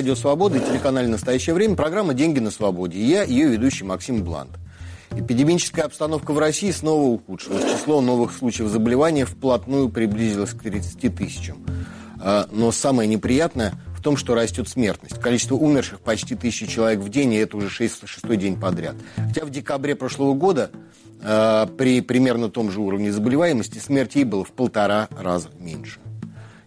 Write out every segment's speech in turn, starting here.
Радио Свобода и телеканале «Настоящее время» программа «Деньги на свободе». И я, ее ведущий Максим Блант. Эпидемическая обстановка в России снова ухудшилась. Число новых случаев заболевания вплотную приблизилось к 30 тысячам. А, но самое неприятное в том, что растет смертность. Количество умерших почти тысячи человек в день, и это уже шестой день подряд. Хотя в декабре прошлого года э, при примерно том же уровне заболеваемости смертей было в полтора раза меньше.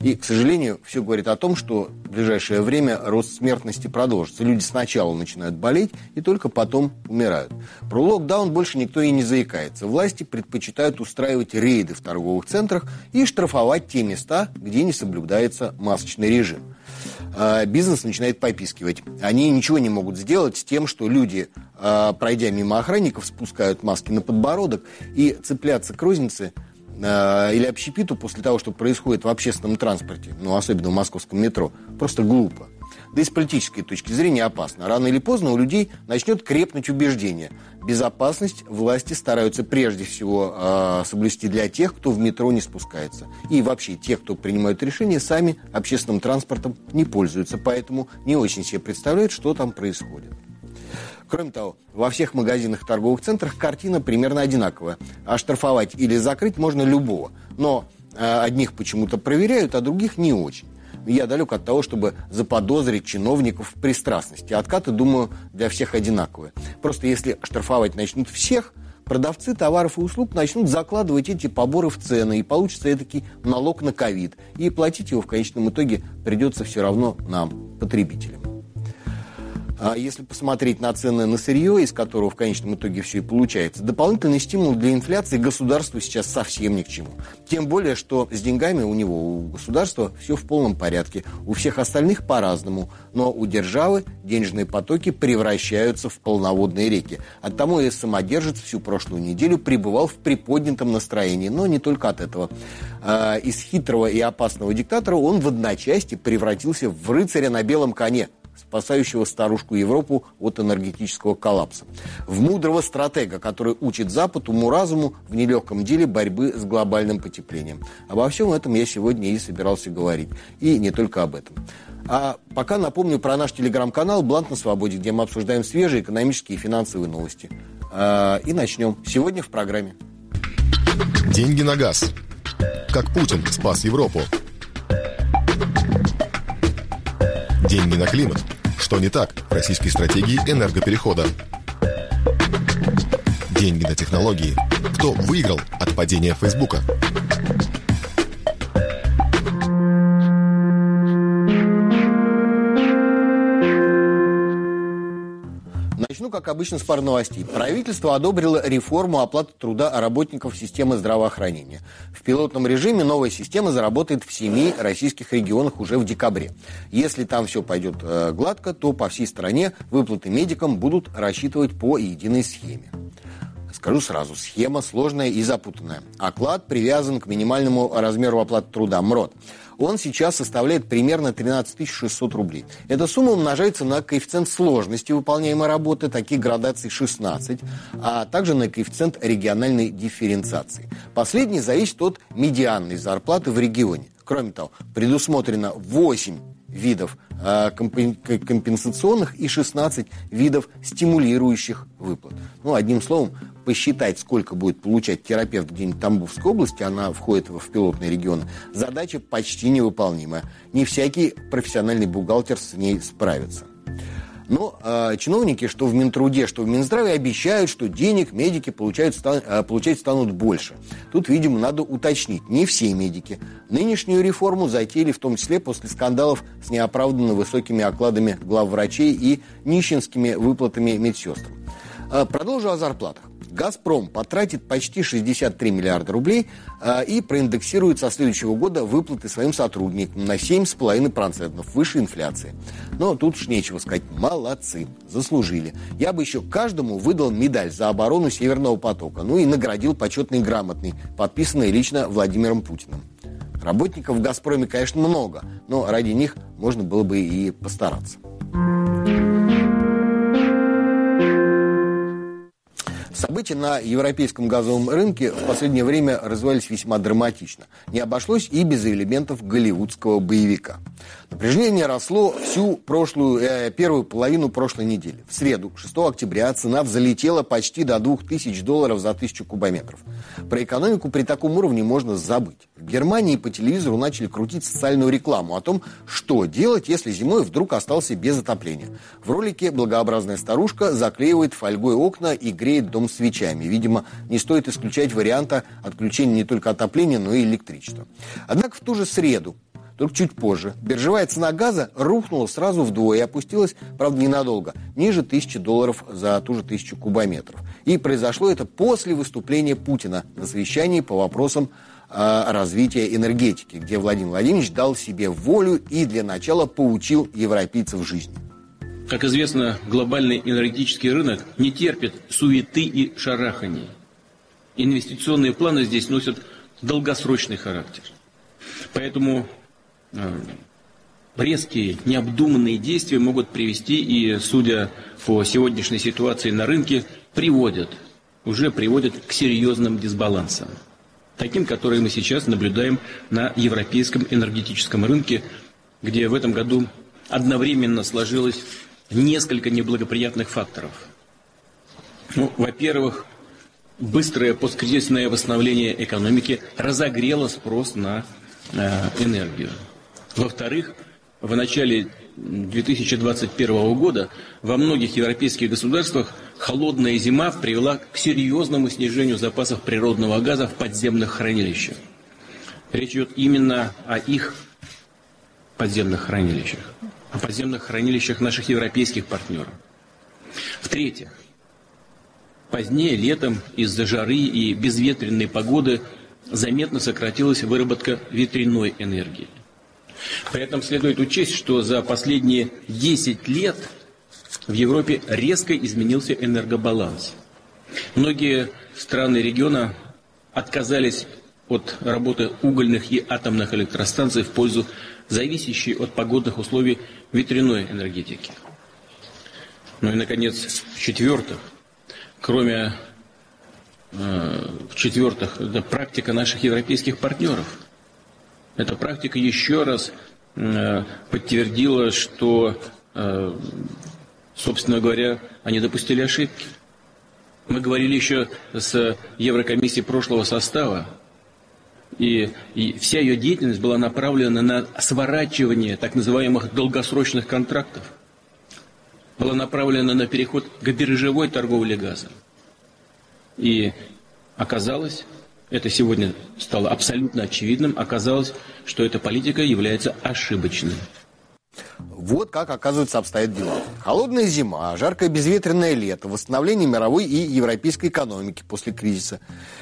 И, к сожалению, все говорит о том, что в ближайшее время рост смертности продолжится. Люди сначала начинают болеть и только потом умирают. Про локдаун больше никто и не заикается. Власти предпочитают устраивать рейды в торговых центрах и штрафовать те места, где не соблюдается масочный режим. А, бизнес начинает попискивать. Они ничего не могут сделать с тем, что люди, а, пройдя мимо охранников, спускают маски на подбородок и цепляться к рознице – или общепиту после того, что происходит в общественном транспорте, ну, особенно в московском метро, просто глупо. Да и с политической точки зрения опасно. Рано или поздно у людей начнет крепнуть убеждение. Безопасность власти стараются прежде всего э, соблюсти для тех, кто в метро не спускается. И вообще тех, кто принимают решения, сами общественным транспортом не пользуются. Поэтому не очень себе представляют, что там происходит. Кроме того, во всех магазинах торговых центрах картина примерно одинаковая. А штрафовать или закрыть можно любого. Но э, одних почему-то проверяют, а других не очень. Я далек от того, чтобы заподозрить чиновников в пристрастности. Откаты, думаю, для всех одинаковые. Просто если штрафовать начнут всех, продавцы товаров и услуг начнут закладывать эти поборы в цены, и получится таки налог на ковид. И платить его в конечном итоге придется все равно нам, потребителям. А если посмотреть на цены на сырье, из которого в конечном итоге все и получается, дополнительный стимул для инфляции государству сейчас совсем ни к чему. Тем более, что с деньгами у него, у государства все в полном порядке. У всех остальных по-разному. Но у державы денежные потоки превращаются в полноводные реки. Оттому и самодержец всю прошлую неделю пребывал в приподнятом настроении. Но не только от этого. А, из хитрого и опасного диктатора он в одночасье превратился в рыцаря на белом коне – спасающего старушку Европу от энергетического коллапса. В мудрого стратега, который учит Запад уму-разуму в нелегком деле борьбы с глобальным потеплением. Обо всем этом я сегодня и собирался говорить. И не только об этом. А пока напомню про наш телеграм-канал «Блант на свободе», где мы обсуждаем свежие экономические и финансовые новости. А, и начнем. Сегодня в программе. Деньги на газ. Как Путин спас Европу. Деньги на климат. Что не так в российской стратегии энергоперехода? Деньги на технологии. Кто выиграл от падения Фейсбука? Как обычно, с пар новостей. Правительство одобрило реформу оплаты труда работников системы здравоохранения. В пилотном режиме новая система заработает в семи российских регионах уже в декабре. Если там все пойдет э, гладко, то по всей стране выплаты медикам будут рассчитывать по единой схеме. Скажу сразу, схема сложная и запутанная. Оклад привязан к минимальному размеру оплаты труда МРОД он сейчас составляет примерно 13 600 рублей. Эта сумма умножается на коэффициент сложности выполняемой работы, таких градаций 16, а также на коэффициент региональной дифференциации. Последний зависит от медианной зарплаты в регионе. Кроме того, предусмотрено 8 видов э, компенсационных и 16 видов стимулирующих выплат. Ну, одним словом, посчитать, сколько будет получать терапевт где-нибудь в Тамбовской области, она входит в пилотные регионы, задача почти невыполнимая. Не всякий профессиональный бухгалтер с ней справится. Но э, чиновники, что в Минтруде, что в Минздраве, обещают, что денег медики получают, стан, э, получать станут больше. Тут, видимо, надо уточнить. Не все медики. Нынешнюю реформу затеяли в том числе после скандалов с неоправданно высокими окладами главврачей и нищенскими выплатами медсестрам. Э, продолжу о зарплатах. «Газпром» потратит почти 63 миллиарда рублей э, и проиндексирует со следующего года выплаты своим сотрудникам на 7,5% выше инфляции. Но тут уж нечего сказать. Молодцы, заслужили. Я бы еще каждому выдал медаль за оборону Северного потока. Ну и наградил почетный грамотный, подписанный лично Владимиром Путиным. Работников в «Газпроме», конечно, много, но ради них можно было бы и постараться. События на европейском газовом рынке в последнее время развивались весьма драматично. Не обошлось и без элементов голливудского боевика. Напряжение росло всю прошлую, э, первую половину прошлой недели. В среду, 6 октября, цена взлетела почти до 2000 долларов за тысячу кубометров. Про экономику при таком уровне можно забыть. В Германии по телевизору начали крутить социальную рекламу о том, что делать, если зимой вдруг остался без отопления. В ролике благообразная старушка заклеивает фольгой окна и греет дом свечами. Видимо, не стоит исключать варианта отключения не только отопления, но и электричества. Однако в ту же среду только чуть позже. Биржевая цена газа рухнула сразу вдвое и опустилась, правда, ненадолго, ниже тысячи долларов за ту же тысячу кубометров. И произошло это после выступления Путина на совещании по вопросам э, развития энергетики, где Владимир Владимирович дал себе волю и для начала поучил европейцев жизни. Как известно, глобальный энергетический рынок не терпит суеты и шараханий. Инвестиционные планы здесь носят долгосрочный характер. Поэтому э, резкие, необдуманные действия могут привести и, судя по сегодняшней ситуации на рынке, приводят, уже приводят к серьезным дисбалансам. Таким, которые мы сейчас наблюдаем на европейском энергетическом рынке, где в этом году одновременно сложилось несколько неблагоприятных факторов. Ну, во-первых, быстрое посткризисное восстановление экономики разогрело спрос на э, энергию. Во-вторых, в начале 2021 года во многих европейских государствах холодная зима привела к серьезному снижению запасов природного газа в подземных хранилищах. Речь идет именно о их подземных хранилищах о подземных хранилищах наших европейских партнеров. В-третьих, позднее, летом, из-за жары и безветренной погоды заметно сократилась выработка ветряной энергии. При этом следует учесть, что за последние 10 лет в Европе резко изменился энергобаланс. Многие страны региона отказались от работы угольных и атомных электростанций в пользу зависящей от погодных условий ветряной энергетики. Ну и, наконец, в-четвертых, кроме э, в-четвертых, это практика наших европейских партнеров. Эта практика еще раз э, подтвердила, что, э, собственно говоря, они допустили ошибки. Мы говорили еще с Еврокомиссией прошлого состава и, и вся ее деятельность была направлена на сворачивание так называемых долгосрочных контрактов. Была направлена на переход к биржевой торговле газом. И оказалось, это сегодня стало абсолютно очевидным, оказалось, что эта политика является ошибочной. Вот как, оказывается, обстоят дела. Холодная зима, жаркое безветренное лето, восстановление мировой и европейской экономики после кризиса,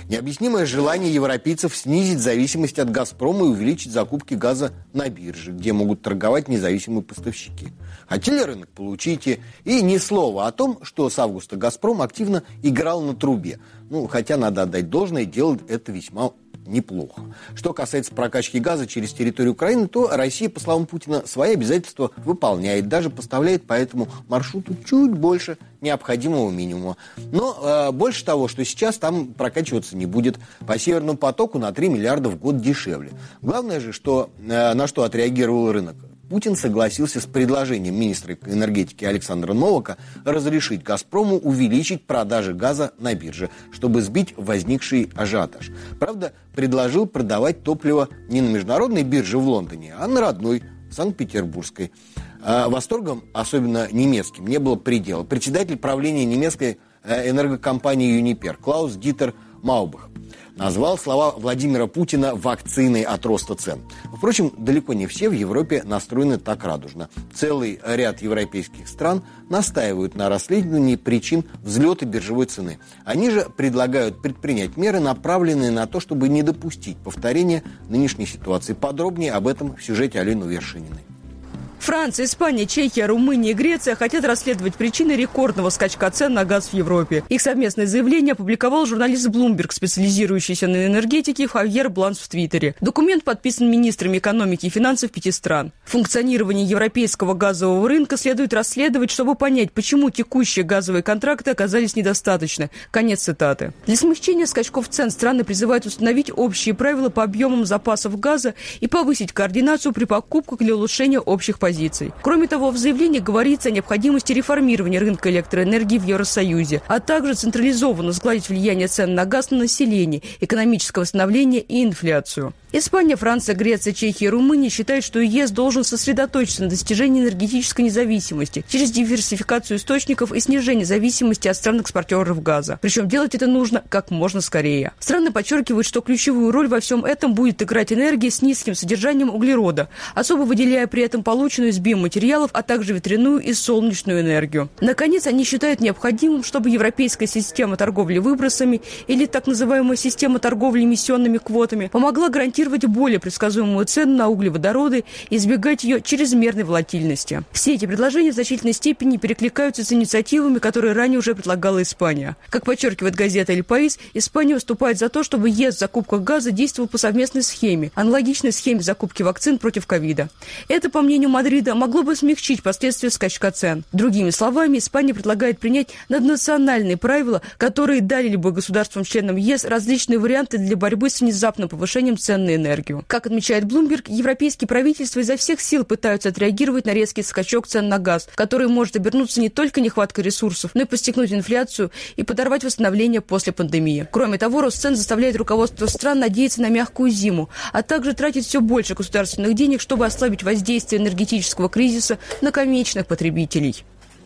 необъяснимое желание европейцев снизить зависимость от «Газпрома» и увеличить закупки газа на бирже, где могут торговать независимые поставщики. Хотели рынок – получите. И ни слова о том, что с августа «Газпром» активно играл на трубе. Ну, хотя, надо отдать должное, делает это весьма неплохо. Что касается прокачки газа через территорию Украины, то Россия, по словам Путина, свои обязательства выполняет, даже поставляет по этому маршруту чуть больше необходимого минимума. Но э, больше того, что сейчас там прокачиваться не будет. По Северному потоку на 3 миллиарда в год дешевле. Главное же, что, э, на что отреагировал рынок. Путин согласился с предложением министра энергетики Александра Новака разрешить «Газпрому» увеличить продажи газа на бирже, чтобы сбить возникший ажиотаж. Правда, предложил продавать топливо не на международной бирже в Лондоне, а на родной, Санкт-Петербургской. А восторгом, особенно немецким, не было предела. Председатель правления немецкой э, энергокомпании «Юнипер» Клаус Дитер Маубах назвал слова Владимира Путина вакциной от роста цен. Впрочем, далеко не все в Европе настроены так радужно. Целый ряд европейских стран настаивают на расследовании причин взлета биржевой цены. Они же предлагают предпринять меры, направленные на то, чтобы не допустить повторения нынешней ситуации. Подробнее об этом в сюжете Алены Вершининой. Франция, Испания, Чехия, Румыния и Греция хотят расследовать причины рекордного скачка цен на газ в Европе. Их совместное заявление опубликовал журналист Bloomberg, специализирующийся на энергетике Хавьер Бланс в Твиттере. Документ подписан министрами экономики и финансов пяти стран. Функционирование европейского газового рынка следует расследовать, чтобы понять, почему текущие газовые контракты оказались недостаточны. Конец цитаты. Для смягчения скачков цен страны призывают установить общие правила по объемам запасов газа и повысить координацию при покупках для улучшения общих позиций. Кроме того, в заявлении говорится о необходимости реформирования рынка электроэнергии в Евросоюзе, а также централизованно сгладить влияние цен на газ на население, экономическое восстановление и инфляцию. Испания, Франция, Греция, Чехия и Румыния считают, что ЕС должен сосредоточиться на достижении энергетической независимости через диверсификацию источников и снижение зависимости от стран-экспортеров газа. Причем делать это нужно как можно скорее. Страны подчеркивают, что ключевую роль во всем этом будет играть энергия с низким содержанием углерода, особо выделяя при этом полученную из биоматериалов, а также ветряную и солнечную энергию. Наконец, они считают необходимым, чтобы европейская система торговли выбросами или так называемая система торговли эмиссионными квотами помогла гарантировать гарантировать более предсказуемую цену на углеводороды и избегать ее чрезмерной волатильности. Все эти предложения в значительной степени перекликаются с инициативами, которые ранее уже предлагала Испания. Как подчеркивает газета «Эль Паис», Испания выступает за то, чтобы ЕС в закупках газа действовал по совместной схеме, аналогичной схеме закупки вакцин против ковида. Это, по мнению Мадрида, могло бы смягчить последствия скачка цен. Другими словами, Испания предлагает принять наднациональные правила, которые дали бы государствам-членам ЕС различные варианты для борьбы с внезапным повышением цен на на энергию. Как отмечает Bloomberg, европейские правительства изо всех сил пытаются отреагировать на резкий скачок цен на газ, который может обернуться не только нехваткой ресурсов, но и постигнуть инфляцию и подорвать восстановление после пандемии. Кроме того, рост цен заставляет руководство стран надеяться на мягкую зиму, а также тратить все больше государственных денег, чтобы ослабить воздействие энергетического кризиса на конечных потребителей.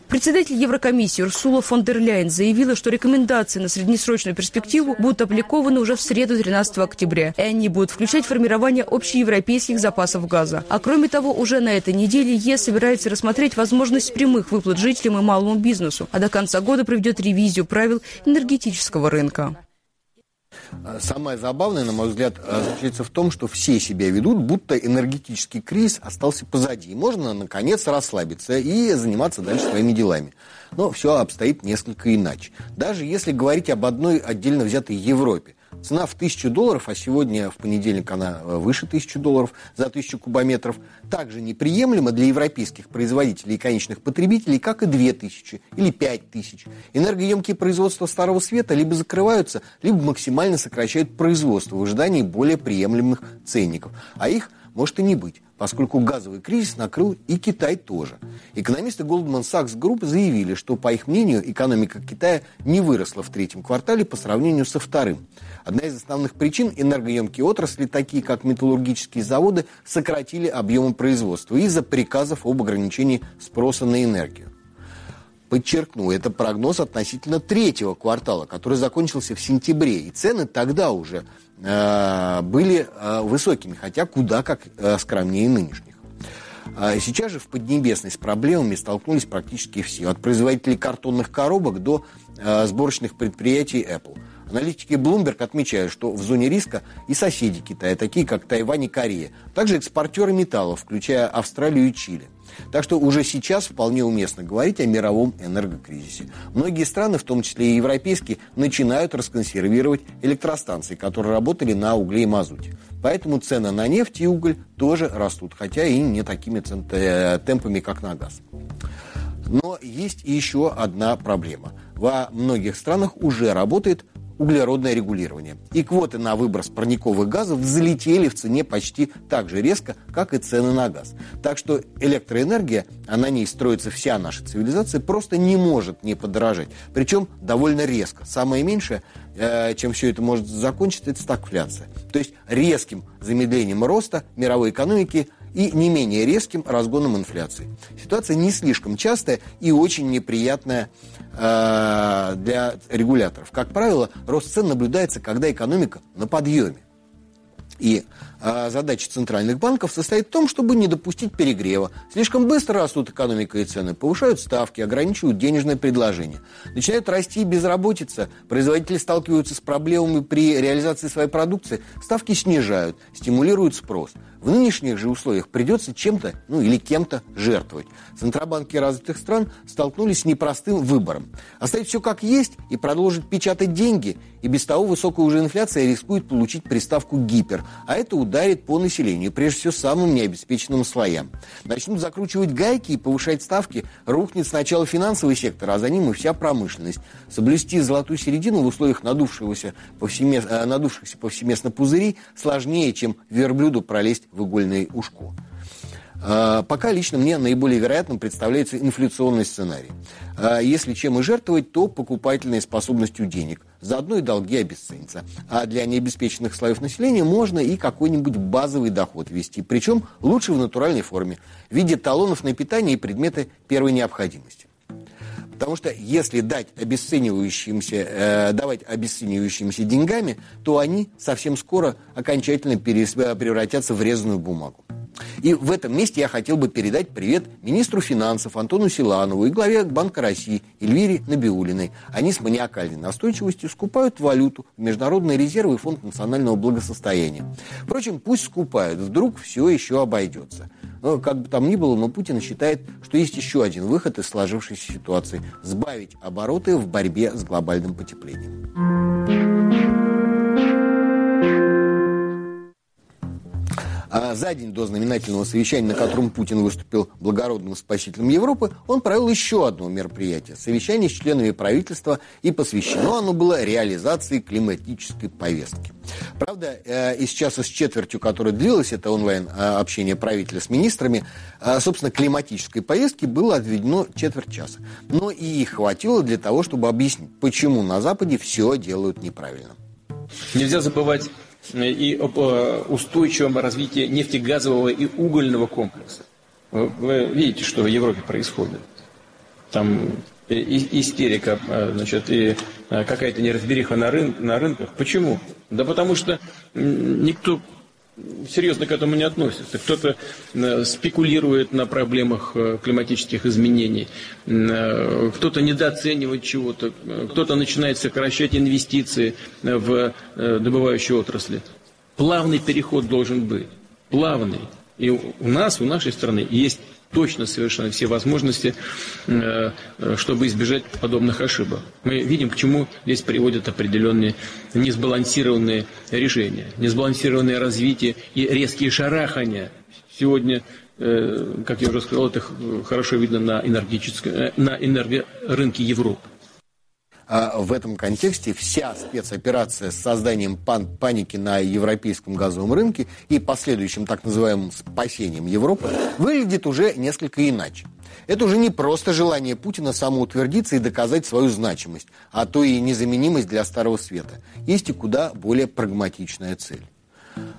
Председатель Еврокомиссии Урсула фон дер Ляйен заявила, что рекомендации на среднесрочную перспективу будут опубликованы уже в среду 13 октября, и они будут включать формирование общеевропейских запасов газа. А кроме того, уже на этой неделе ЕС собирается рассмотреть возможность прямых выплат жителям и малому бизнесу, а до конца года проведет ревизию правил энергетического рынка. А самое забавное, на мой взгляд, а, заключается в том, что все себя ведут, будто энергетический кризис остался позади. И можно, наконец, расслабиться и заниматься дальше своими делами. Но все обстоит несколько иначе. Даже если говорить об одной отдельно взятой Европе. Цена в тысячу долларов, а сегодня в понедельник она э, выше тысячи долларов за тысячу кубометров, также неприемлема для европейских производителей и конечных потребителей, как и две тысячи или пять тысяч. Энергоемкие производства Старого Света либо закрываются, либо максимально сокращают производство в ожидании более приемлемых ценников. А их может и не быть, поскольку газовый кризис накрыл и Китай тоже. Экономисты Goldman Sachs Group заявили, что, по их мнению, экономика Китая не выросла в третьем квартале по сравнению со вторым. Одна из основных причин – энергоемкие отрасли, такие как металлургические заводы, сократили объемы производства из-за приказов об ограничении спроса на энергию. Подчеркну, это прогноз относительно третьего квартала, который закончился в сентябре, и цены тогда уже были э, высокими, хотя куда как э, скромнее нынешних. А сейчас же в Поднебесной с проблемами столкнулись практически все, от производителей картонных коробок до сборочных предприятий Apple. Аналитики Bloomberg отмечают, что в зоне риска и соседи Китая, такие как Тайвань и Корея, также экспортеры металлов, включая Австралию и Чили. Так что уже сейчас вполне уместно говорить о мировом энергокризисе. Многие страны, в том числе и европейские, начинают расконсервировать электростанции, которые работали на угле и мазуте. Поэтому цены на нефть и уголь тоже растут, хотя и не такими э, темпами, как на газ. Но есть еще одна проблема. Во многих странах уже работает углеродное регулирование. И квоты на выброс парниковых газов взлетели в цене почти так же резко, как и цены на газ. Так что электроэнергия, а на ней строится вся наша цивилизация, просто не может не подорожать. Причем довольно резко. Самое меньшее, э, чем все это может закончиться, это стагфляция. То есть резким замедлением роста мировой экономики и не менее резким разгоном инфляции. Ситуация не слишком частая и очень неприятная э, для регуляторов. Как правило, рост цен наблюдается, когда экономика на подъеме. И задача центральных банков состоит в том, чтобы не допустить перегрева. Слишком быстро растут экономика и цены, повышают ставки, ограничивают денежное предложение. Начинает расти безработица, производители сталкиваются с проблемами при реализации своей продукции, ставки снижают, стимулируют спрос. В нынешних же условиях придется чем-то, ну или кем-то жертвовать. Центробанки развитых стран столкнулись с непростым выбором. Оставить все как есть и продолжить печатать деньги, и без того высокая уже инфляция рискует получить приставку «гипер», а это ударит по населению, прежде всего самым необеспеченным слоям. Начнут закручивать гайки и повышать ставки, рухнет сначала финансовый сектор, а за ним и вся промышленность. Соблюсти золотую середину в условиях надувшегося повсемест... Э, надувшихся повсеместно пузырей сложнее, чем верблюду пролезть в игольное ушко. А, пока лично мне наиболее вероятным представляется инфляционный сценарий. А, если чем и жертвовать, то покупательной способностью денег. Заодно и долги обесценятся. А для необеспеченных слоев населения можно и какой-нибудь базовый доход ввести. Причем лучше в натуральной форме. В виде талонов на питание и предметы первой необходимости. Потому что если дать обесценивающимся, э, давать обесценивающимся деньгами, то они совсем скоро окончательно превратятся в резаную бумагу. И в этом месте я хотел бы передать привет министру финансов Антону Силанову и главе Банка России Эльвире Набиулиной. Они с маниакальной настойчивостью скупают валюту в Международные резервы и Фонд национального благосостояния. Впрочем, пусть скупают, вдруг все еще обойдется. Но, как бы там ни было, но Путин считает, что есть еще один выход из сложившейся ситуации – сбавить обороты в борьбе с глобальным потеплением. А за день до знаменательного совещания, на котором Путин выступил благородным спасителем Европы, он провел еще одно мероприятие – совещание с членами правительства, и посвящено оно было реализации климатической повестки. Правда, э, из часа с четвертью, которое длилось, это онлайн-общение правителя с министрами, э, собственно, климатической повестки было отведено четверть часа. Но и хватило для того, чтобы объяснить, почему на Западе все делают неправильно. Нельзя забывать и об э, устойчивом развитии нефтегазового и угольного комплекса. Вы видите, что в Европе происходит. Там истерика, э, значит, и э, какая-то неразбериха на, на рынках. Почему? Да потому что никто серьезно к этому не относится. Кто-то э, спекулирует на проблемах э, климатических изменений, э, кто-то недооценивает чего-то, кто-то начинает сокращать инвестиции в добывающие отрасли. Плавный переход должен быть. Плавный. И у нас, у нашей страны есть точно совершенно все возможности, э, э, чтобы избежать подобных ошибок. Мы видим, к чему здесь приводят определенные несбалансированные решения, несбалансированное развитие и резкие шарахания. Сегодня э, как я уже сказал, это хорошо видно на, энергетическом, на энергорынке Европы. А в этом контексте вся спецоперация с созданием пан паники на европейском газовом рынке и последующим так называемым спасением Европы выглядит уже несколько иначе. Это уже не просто желание Путина самоутвердиться и доказать свою значимость, а то и незаменимость для Старого Света. Есть и куда более прагматичная цель.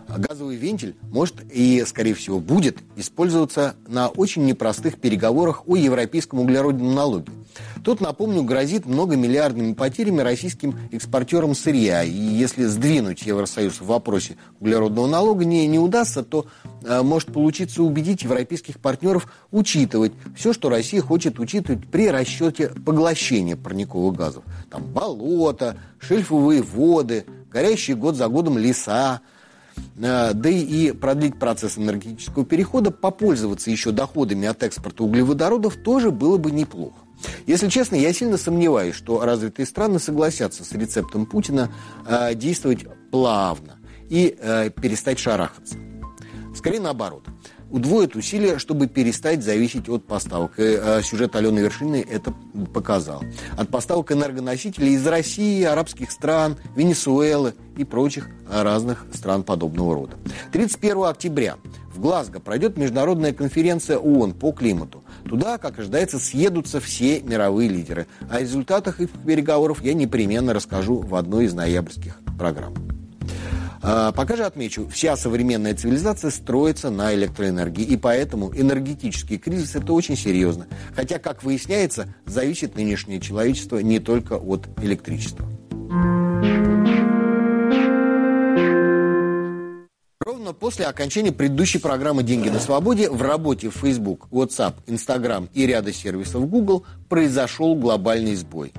Газовый вентиль может и, скорее всего, будет использоваться на очень непростых переговорах о европейском углеродном налоге. Тут, напомню, грозит многомиллиардными потерями российским экспортерам сырья. И если сдвинуть Евросоюз в вопросе углеродного налога не, не удастся, то э, может получиться убедить европейских партнеров учитывать все, что Россия хочет учитывать при расчете поглощения парниковых газов. Там болота, шельфовые воды, горящие год за годом леса, да и продлить процесс энергетического перехода, попользоваться еще доходами от экспорта углеводородов тоже было бы неплохо. Если честно, я сильно сомневаюсь, что развитые страны согласятся с рецептом Путина э, действовать плавно и э, перестать шарахаться. Скорее наоборот удвоит усилия, чтобы перестать зависеть от поставок. И, э, сюжет Алены Вершины это показал. От поставок энергоносителей из России, арабских стран, Венесуэлы и прочих разных стран подобного рода. 31 октября в Глазго пройдет международная конференция ООН по климату. Туда, как ожидается, съедутся все мировые лидеры. О результатах их переговоров я непременно расскажу в одной из ноябрьских программ. А, пока же отмечу, вся современная цивилизация строится на электроэнергии, и поэтому энергетический кризис – это очень серьезно. Хотя, как выясняется, зависит нынешнее человечество не только от электричества. Ровно Ровно после окончания предыдущей программы «Деньги на свободе» в работе Facebook, WhatsApp, Instagram и ряда сервисов Google произошел глобальный сбой.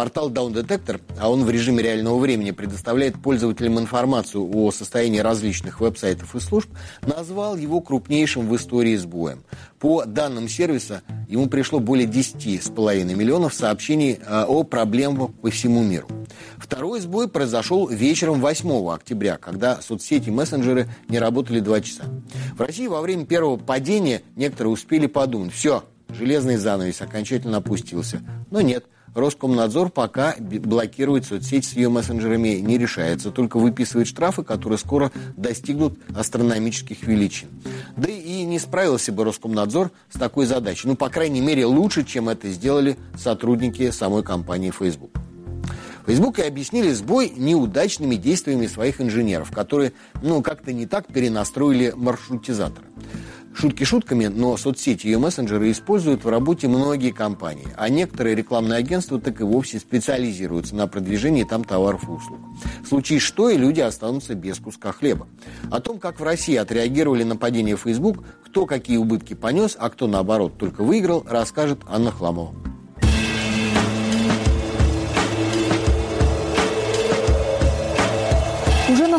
Портал Down Detector, а он в режиме реального времени предоставляет пользователям информацию о состоянии различных веб-сайтов и служб, назвал его крупнейшим в истории сбоем. По данным сервиса, ему пришло более 10,5 миллионов сообщений а, о проблемах по всему миру. Второй сбой произошел вечером 8 октября, когда соцсети и мессенджеры не работали два часа. В России во время первого падения некоторые успели подумать, все, железный занавес окончательно опустился. Но нет – Роскомнадзор пока блокирует соцсеть с ее мессенджерами не решается, только выписывает штрафы, которые скоро достигнут астрономических величин. Да и не справился бы Роскомнадзор с такой задачей. Ну, по крайней мере, лучше, чем это сделали сотрудники самой компании Facebook. Facebook и объяснили сбой неудачными действиями своих инженеров, которые, ну, как-то не так перенастроили маршрутизаторы. Шутки шутками, но соцсети и мессенджеры используют в работе многие компании, а некоторые рекламные агентства так и вовсе специализируются на продвижении там товаров и услуг. Случись что, и люди останутся без куска хлеба. О том, как в России отреагировали на падение Facebook, кто какие убытки понес, а кто, наоборот, только выиграл, расскажет Анна Хламова.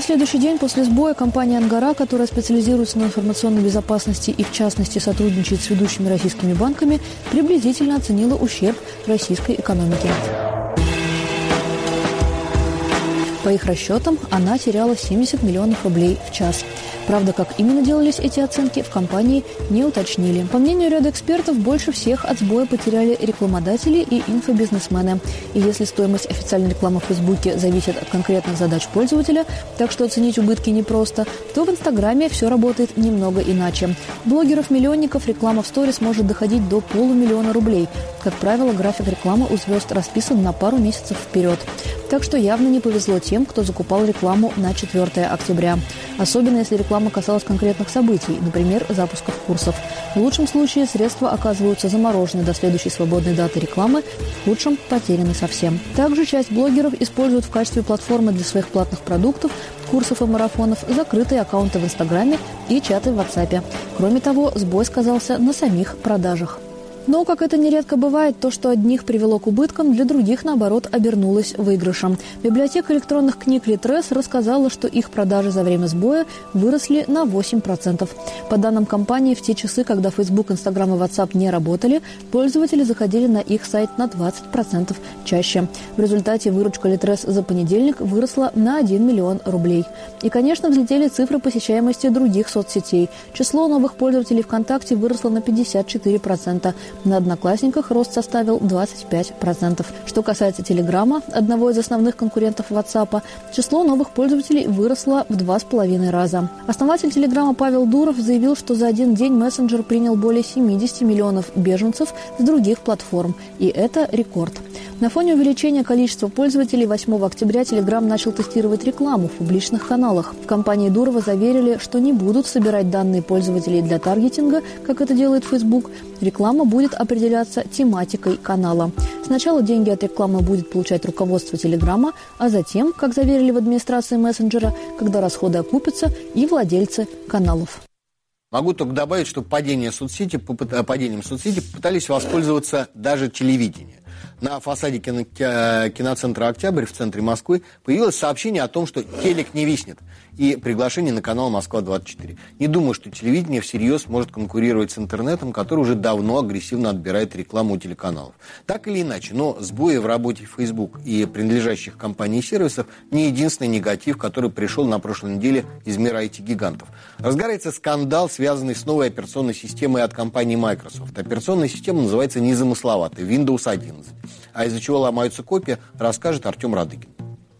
Следующий день после сбоя компания «Ангара», которая специализируется на информационной безопасности и, в частности, сотрудничает с ведущими российскими банками, приблизительно оценила ущерб российской экономике. По их расчетам, она теряла 70 миллионов рублей в час. Правда, как именно делались эти оценки, в компании не уточнили. По мнению ряда экспертов, больше всех от сбоя потеряли рекламодатели и инфобизнесмены. И если стоимость официальной рекламы в Фейсбуке зависит от конкретных задач пользователя, так что оценить убытки непросто, то в Инстаграме все работает немного иначе. Блогеров-миллионников реклама в сторис может доходить до полумиллиона рублей. Как правило, график рекламы у звезд расписан на пару месяцев вперед. Так что явно не повезло тем, кто закупал рекламу на 4 октября. Особенно если реклама касалась конкретных событий, например, запусков курсов. В лучшем случае средства оказываются заморожены до следующей свободной даты рекламы, в худшем – потеряны совсем. Также часть блогеров используют в качестве платформы для своих платных продуктов, курсов и марафонов закрытые аккаунты в Инстаграме и чаты в WhatsApp. Кроме того, сбой сказался на самих продажах. Но, как это нередко бывает, то, что одних привело к убыткам, для других, наоборот, обернулось выигрышем. Библиотека электронных книг Литрес рассказала, что их продажи за время сбоя выросли на 8%. По данным компании, в те часы, когда Facebook, Instagram и WhatsApp не работали, пользователи заходили на их сайт на 20% чаще. В результате выручка Литрес за понедельник выросла на 1 миллион рублей. И, конечно, взлетели цифры посещаемости других соцсетей. Число новых пользователей ВКонтакте выросло на 54%. На «Одноклассниках» рост составил 25%. Что касается Телеграма, одного из основных конкурентов WhatsApp, число новых пользователей выросло в два с половиной раза. Основатель Телеграма Павел Дуров заявил, что за один день мессенджер принял более 70 миллионов беженцев с других платформ. И это рекорд. На фоне увеличения количества пользователей 8 октября Telegram начал тестировать рекламу в публичных каналах. В компании Дурова заверили, что не будут собирать данные пользователей для таргетинга, как это делает Facebook. Реклама будет определяться тематикой канала. Сначала деньги от рекламы будет получать руководство Телеграма, а затем, как заверили в администрации мессенджера, когда расходы окупятся, и владельцы каналов. Могу только добавить, что падение соцсети, падением соцсети пытались воспользоваться даже телевидение на фасаде кино, киноцентра «Октябрь» в центре Москвы появилось сообщение о том, что телек не виснет, и приглашение на канал «Москва-24». Не думаю, что телевидение всерьез может конкурировать с интернетом, который уже давно агрессивно отбирает рекламу у телеканалов. Так или иначе, но сбои в работе Facebook и принадлежащих компаний сервисов не единственный негатив, который пришел на прошлой неделе из мира IT-гигантов. Разгорается скандал, связанный с новой операционной системой от компании Microsoft. Операционная система называется незамысловатой Windows 11. А из-за чего ломаются копии, расскажет Артем Радыгин.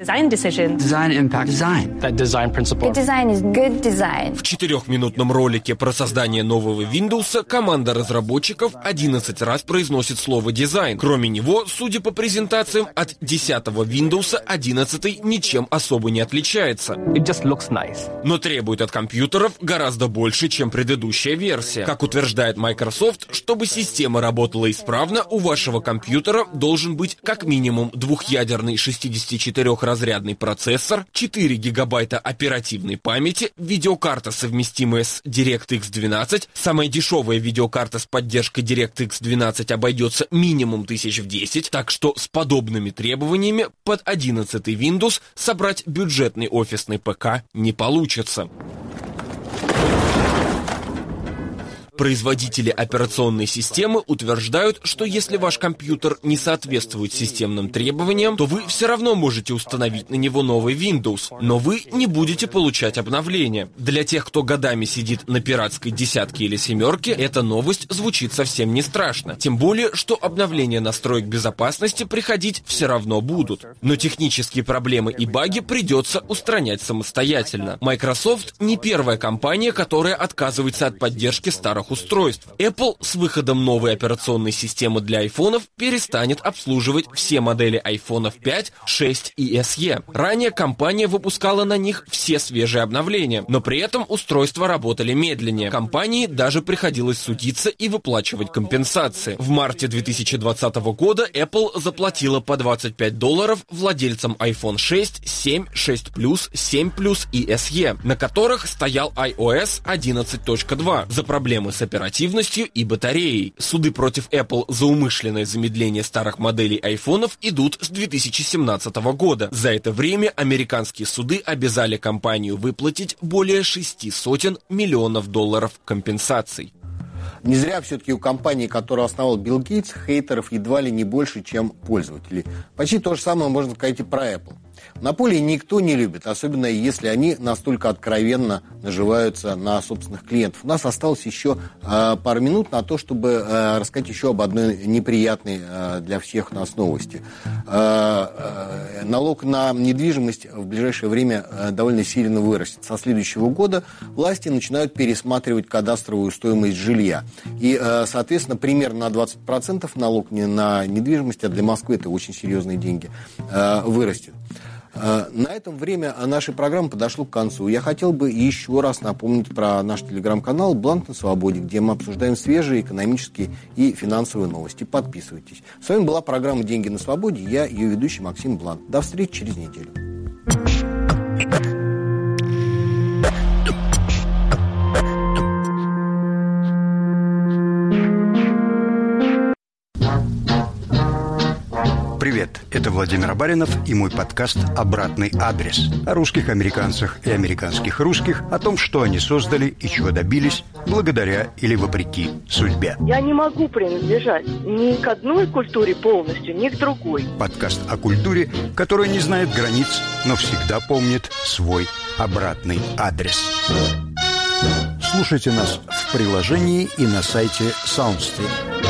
Design decision. Design impact. Design. That design principle. Good design is good design. В четырехминутном ролике про создание нового Windows команда разработчиков 11 раз произносит слово «дизайн». Кроме него, судя по презентациям, от 10 Windows 11 ничем особо не отличается. It just looks nice. Но требует от компьютеров гораздо больше, чем предыдущая версия. Как утверждает Microsoft, чтобы система работала исправно, у вашего компьютера должен быть как минимум двухъядерный 64 высокоразрядный процессор, 4 гигабайта оперативной памяти, видеокарта, совместимая с DirectX 12. Самая дешевая видеокарта с поддержкой DirectX 12 обойдется минимум тысяч в 10, так что с подобными требованиями под 11 Windows собрать бюджетный офисный ПК не получится. Производители операционной системы утверждают, что если ваш компьютер не соответствует системным требованиям, то вы все равно можете установить на него новый Windows, но вы не будете получать обновления. Для тех, кто годами сидит на пиратской десятке или семерке, эта новость звучит совсем не страшно. Тем более, что обновления настроек безопасности приходить все равно будут. Но технические проблемы и баги придется устранять самостоятельно. Microsoft не первая компания, которая отказывается от поддержки старых устройств. Apple с выходом новой операционной системы для айфонов перестанет обслуживать все модели айфонов 5, 6 и SE. Ранее компания выпускала на них все свежие обновления, но при этом устройства работали медленнее. Компании даже приходилось судиться и выплачивать компенсации. В марте 2020 года Apple заплатила по 25 долларов владельцам iPhone 6, 7, 6 Plus, 7 Plus и SE, на которых стоял iOS 11.2 за проблемы с оперативностью и батареей. Суды против Apple за умышленное замедление старых моделей айфонов идут с 2017 года. За это время американские суды обязали компанию выплатить более шести сотен миллионов долларов компенсаций. Не зря все-таки у компании, которую основал Билл Гейтс, хейтеров едва ли не больше, чем пользователей. Почти то же самое можно сказать и про Apple. Монополии никто не любит, особенно если они настолько откровенно наживаются на собственных клиентов. У нас осталось еще э, пару минут на то, чтобы э, рассказать еще об одной неприятной э, для всех нас новости. Э, э, налог на недвижимость в ближайшее время э, довольно сильно вырастет. Со следующего года власти начинают пересматривать кадастровую стоимость жилья. И, э, соответственно, примерно на 20% налог на недвижимость, а для Москвы это очень серьезные деньги, э, вырастет. Э, на этом время нашей программы подошло к концу. Я хотел бы еще раз напомнить про наш телеграм-канал «Бланк на свободе», где мы обсуждаем свежие экономические и финансовые новости. Подписывайтесь. С вами была программа «Деньги на свободе». Я ее ведущий Максим Бланк. До встречи через неделю. Владимир Абаринов и мой подкаст «Обратный адрес» о русских американцах и американских русских, о том, что они создали и чего добились благодаря или вопреки судьбе. Я не могу принадлежать ни к одной культуре полностью, ни к другой. Подкаст о культуре, которая не знает границ, но всегда помнит свой обратный адрес. Слушайте нас в приложении и на сайте SoundStream.